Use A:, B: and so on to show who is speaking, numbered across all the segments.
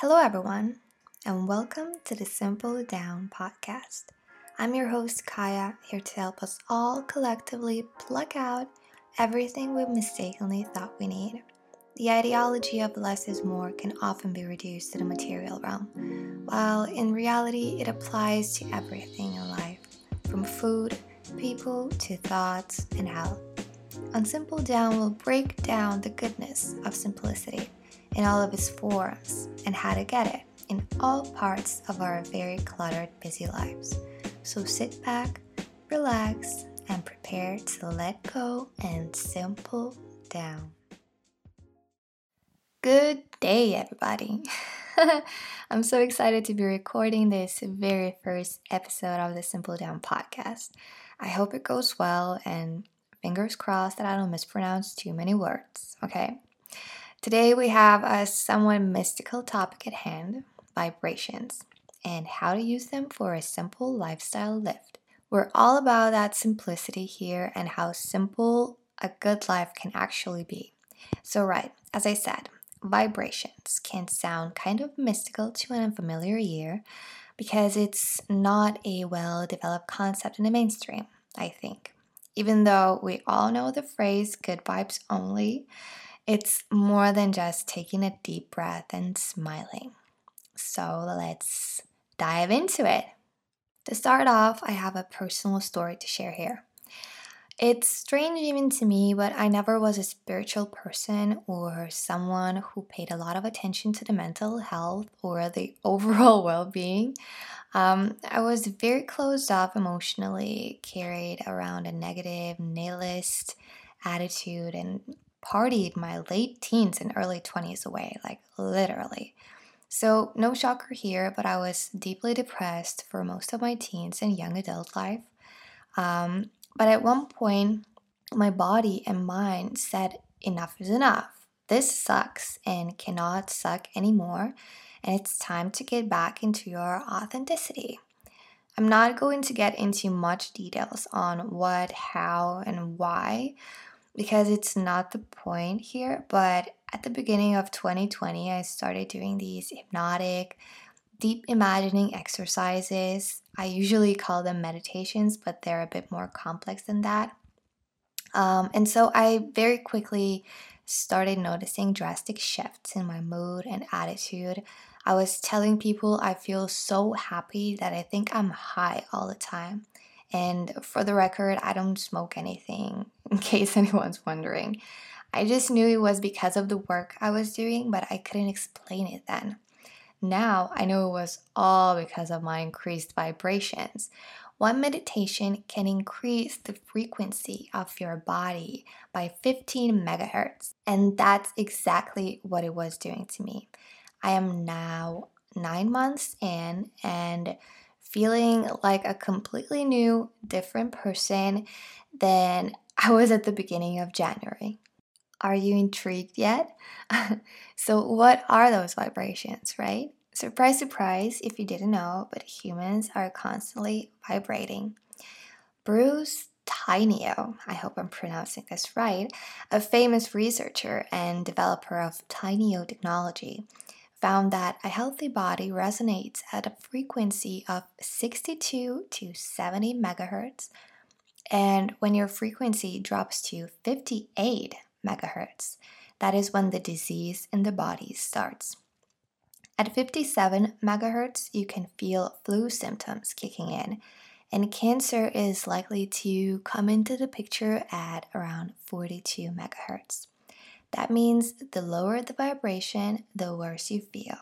A: Hello, everyone, and welcome to the Simple Down podcast. I'm your host, Kaya, here to help us all collectively pluck out everything we mistakenly thought we need. The ideology of less is more can often be reduced to the material realm, while in reality, it applies to everything in life from food, people, to thoughts and health. On Simple Down, we'll break down the goodness of simplicity in all of its forms and how to get it in all parts of our very cluttered, busy lives. So sit back, relax, and prepare to let go and simple down. Good day, everybody. I'm so excited to be recording this very first episode of the Simple Down podcast. I hope it goes well and fingers crossed that I don't mispronounce too many words, okay? Today we have a somewhat mystical topic at hand vibrations and how to use them for a simple lifestyle lift. We're all about that simplicity here and how simple a good life can actually be. So, right, as I said, vibrations can sound kind of mystical to an unfamiliar ear because it's not a well developed concept in the mainstream, I think. Even though we all know the phrase good vibes only, it's more than just taking a deep breath and smiling. So let's dive into it. To start off, I have a personal story to share here. It's strange even to me, but I never was a spiritual person or someone who paid a lot of attention to the mental health or the overall well being. Um, I was very closed off emotionally, carried around a negative, nihilist attitude, and partied my late teens and early 20s away, like literally. So, no shocker here, but I was deeply depressed for most of my teens and young adult life. Um, but at one point, my body and mind said, enough is enough. This sucks and cannot suck anymore, and it's time to get back into your authenticity. I'm not going to get into much details on what, how, and why because it's not the point here, but at the beginning of 2020, I started doing these hypnotic, deep imagining exercises. I usually call them meditations, but they're a bit more complex than that. Um, and so I very quickly started noticing drastic shifts in my mood and attitude. I was telling people I feel so happy that I think I'm high all the time. And for the record, I don't smoke anything, in case anyone's wondering. I just knew it was because of the work I was doing, but I couldn't explain it then. Now I know it was all because of my increased vibrations. One meditation can increase the frequency of your body by 15 megahertz, and that's exactly what it was doing to me. I am now nine months in and feeling like a completely new, different person than I was at the beginning of January. Are you intrigued yet? so, what are those vibrations, right? Surprise, surprise, if you didn't know, but humans are constantly vibrating. Bruce Tainio, I hope I'm pronouncing this right, a famous researcher and developer of Tainio technology, found that a healthy body resonates at a frequency of 62 to 70 megahertz. And when your frequency drops to 58 megahertz, that is when the disease in the body starts. At 57 megahertz, you can feel flu symptoms kicking in, and cancer is likely to come into the picture at around 42 megahertz. That means the lower the vibration, the worse you feel.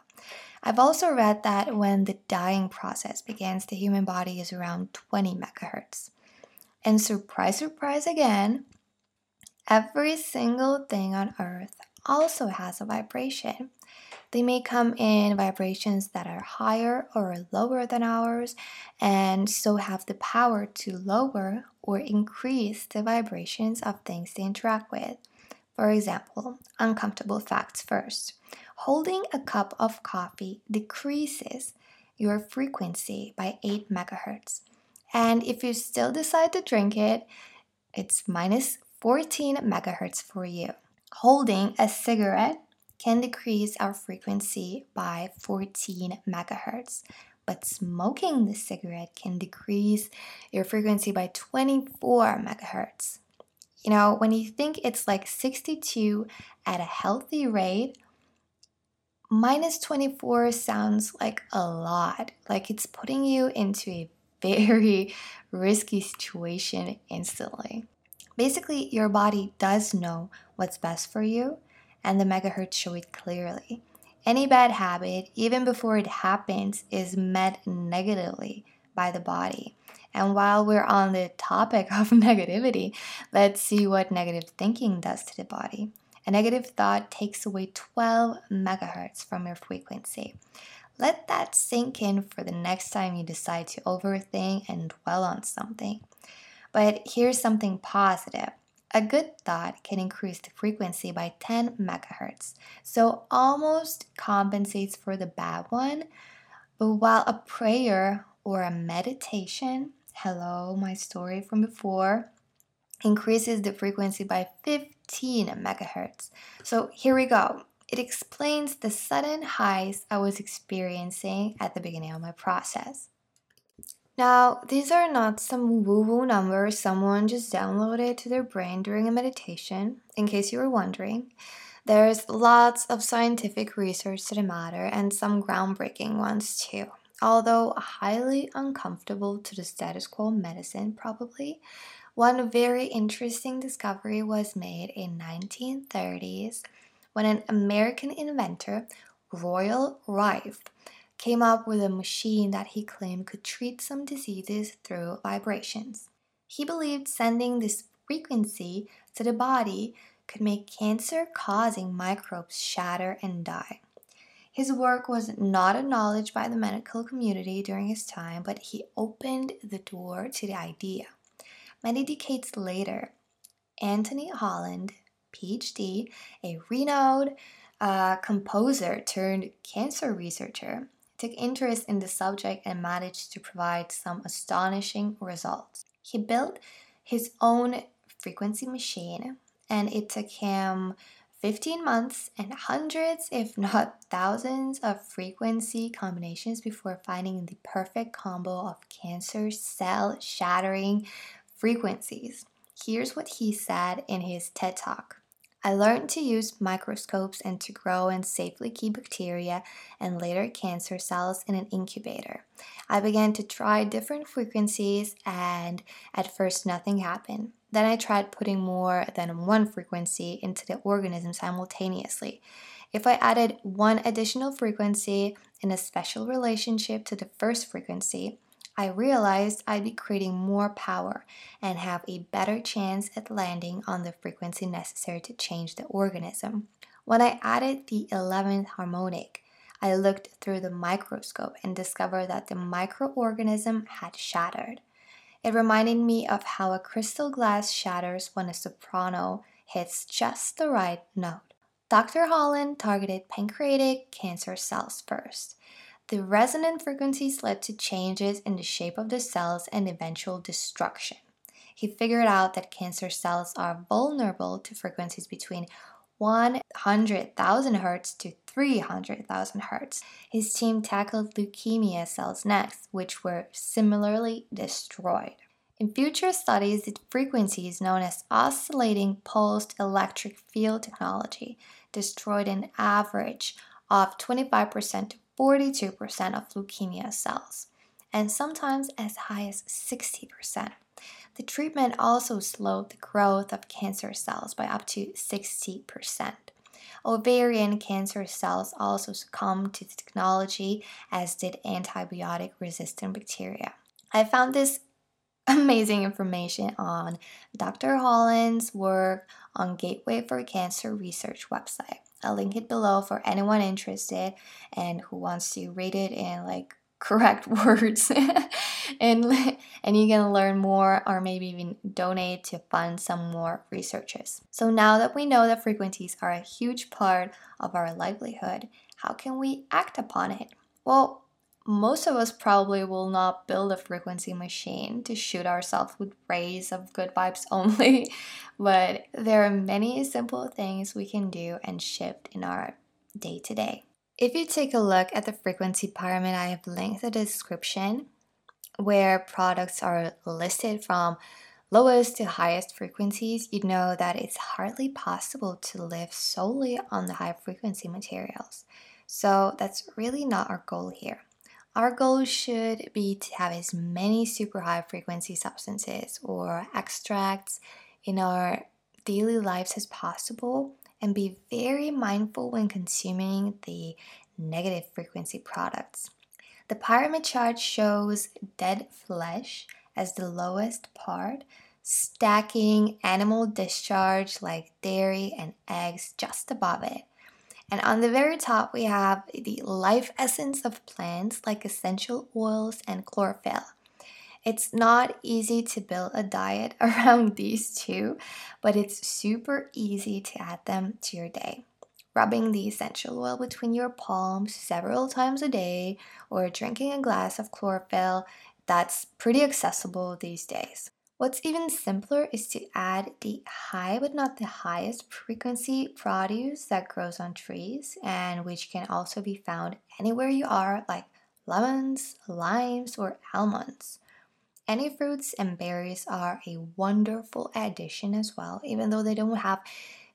A: I've also read that when the dying process begins, the human body is around 20 megahertz. And surprise, surprise again, every single thing on earth also has a vibration. They may come in vibrations that are higher or lower than ours, and so have the power to lower or increase the vibrations of things they interact with. For example, uncomfortable facts first. Holding a cup of coffee decreases your frequency by 8 megahertz. And if you still decide to drink it, it's minus 14 megahertz for you. Holding a cigarette can decrease our frequency by 14 megahertz, but smoking the cigarette can decrease your frequency by 24 megahertz. You know, when you think it's like 62 at a healthy rate, minus 24 sounds like a lot. Like it's putting you into a very risky situation instantly. Basically, your body does know what's best for you, and the megahertz show it clearly. Any bad habit, even before it happens, is met negatively by the body. And while we're on the topic of negativity, let's see what negative thinking does to the body. A negative thought takes away 12 megahertz from your frequency. Let that sink in for the next time you decide to overthink and dwell on something. But here's something positive. A good thought can increase the frequency by 10 megahertz, so almost compensates for the bad one. But while a prayer or a meditation, hello, my story from before, increases the frequency by 15 megahertz. So here we go. It explains the sudden highs I was experiencing at the beginning of my process. Now, these are not some woo woo numbers someone just downloaded to their brain during a meditation, in case you were wondering. There's lots of scientific research to the matter and some groundbreaking ones too. Although highly uncomfortable to the status quo medicine, probably. One very interesting discovery was made in 1930s when an American inventor, Royal Rife, came up with a machine that he claimed could treat some diseases through vibrations. He believed sending this frequency to the body could make cancer causing microbes shatter and die. His work was not acknowledged by the medical community during his time, but he opened the door to the idea. Many decades later, Anthony Holland, PhD, a renowned uh, composer turned cancer researcher, took interest in the subject and managed to provide some astonishing results. He built his own frequency machine, and it took him 15 months and hundreds, if not thousands, of frequency combinations before finding the perfect combo of cancer cell shattering frequencies. Here's what he said in his TED Talk. I learned to use microscopes and to grow and safely keep bacteria and later cancer cells in an incubator. I began to try different frequencies, and at first, nothing happened. Then I tried putting more than one frequency into the organism simultaneously. If I added one additional frequency in a special relationship to the first frequency, I realized I'd be creating more power and have a better chance at landing on the frequency necessary to change the organism. When I added the 11th harmonic, I looked through the microscope and discovered that the microorganism had shattered. It reminded me of how a crystal glass shatters when a soprano hits just the right note. Dr. Holland targeted pancreatic cancer cells first. The resonant frequencies led to changes in the shape of the cells and eventual destruction. He figured out that cancer cells are vulnerable to frequencies between 100,000 Hz to 300,000 Hz. His team tackled leukemia cells next, which were similarly destroyed. In future studies, the frequencies known as oscillating pulsed electric field technology destroyed an average of 25% to 42% of leukemia cells, and sometimes as high as 60%. The treatment also slowed the growth of cancer cells by up to 60%. Ovarian cancer cells also succumbed to the technology, as did antibiotic resistant bacteria. I found this amazing information on Dr. Holland's work on Gateway for Cancer Research website. I'll link it below for anyone interested and who wants to read it in like correct words and and you can learn more or maybe even donate to fund some more researches. So now that we know that frequencies are a huge part of our livelihood, how can we act upon it? Well, most of us probably will not build a frequency machine to shoot ourselves with rays of good vibes only, but there are many simple things we can do and shift in our day to day. If you take a look at the frequency pyramid, I have linked the description where products are listed from lowest to highest frequencies, you'd know that it's hardly possible to live solely on the high frequency materials. So that's really not our goal here. Our goal should be to have as many super high frequency substances or extracts in our daily lives as possible and be very mindful when consuming the negative frequency products. The pyramid chart shows dead flesh as the lowest part, stacking animal discharge like dairy and eggs just above it. And on the very top, we have the life essence of plants like essential oils and chlorophyll. It's not easy to build a diet around these two, but it's super easy to add them to your day. Rubbing the essential oil between your palms several times a day or drinking a glass of chlorophyll, that's pretty accessible these days. What's even simpler is to add the high but not the highest frequency produce that grows on trees and which can also be found anywhere you are, like lemons, limes, or almonds. Any fruits and berries are a wonderful addition as well, even though they don't have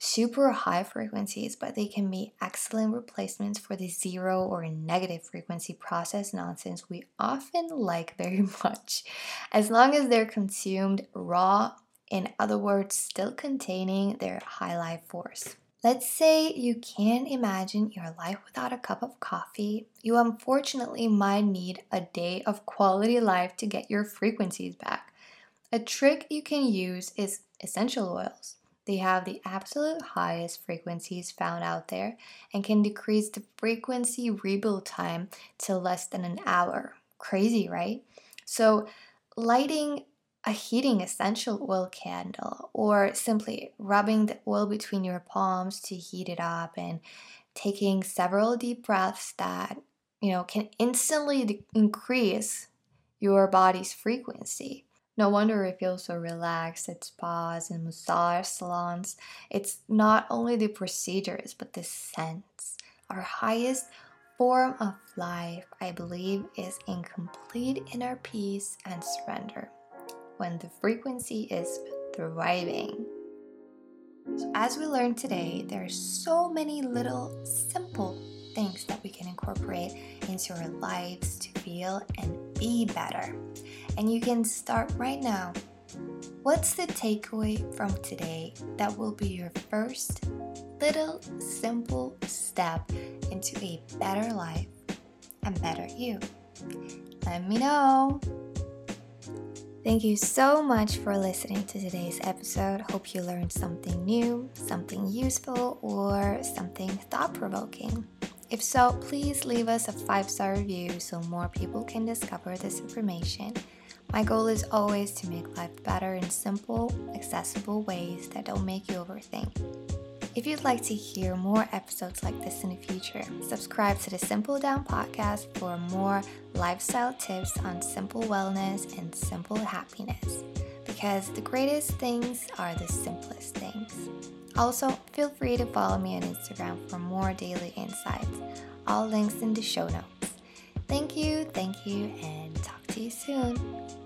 A: super high frequencies, but they can be excellent replacements for the zero or negative frequency process nonsense we often like very much, as long as they're consumed raw, in other words, still containing their high life force. Let's say you can't imagine your life without a cup of coffee. You unfortunately might need a day of quality life to get your frequencies back. A trick you can use is essential oils. They have the absolute highest frequencies found out there and can decrease the frequency rebuild time to less than an hour. Crazy, right? So, lighting a heating essential oil candle or simply rubbing the oil between your palms to heat it up and taking several deep breaths that you know can instantly increase your body's frequency no wonder it feels so relaxed at spas and massage salons. It's not only the procedures, but the scents. Our highest form of life, I believe, is in complete inner peace and surrender when the frequency is thriving. So, as we learned today, there are so many little simple things that we can incorporate into our lives to feel and be better and you can start right now. What's the takeaway from today that will be your first little simple step into a better life and better you? Let me know. Thank you so much for listening to today's episode. Hope you learned something new, something useful, or something thought provoking. If so, please leave us a five star review so more people can discover this information. My goal is always to make life better in simple, accessible ways that don't make you overthink. If you'd like to hear more episodes like this in the future, subscribe to the Simple Down podcast for more lifestyle tips on simple wellness and simple happiness. Because the greatest things are the simplest things. Also, feel free to follow me on Instagram for more daily insights. All links in the show notes. Thank you, thank you, and talk to you soon.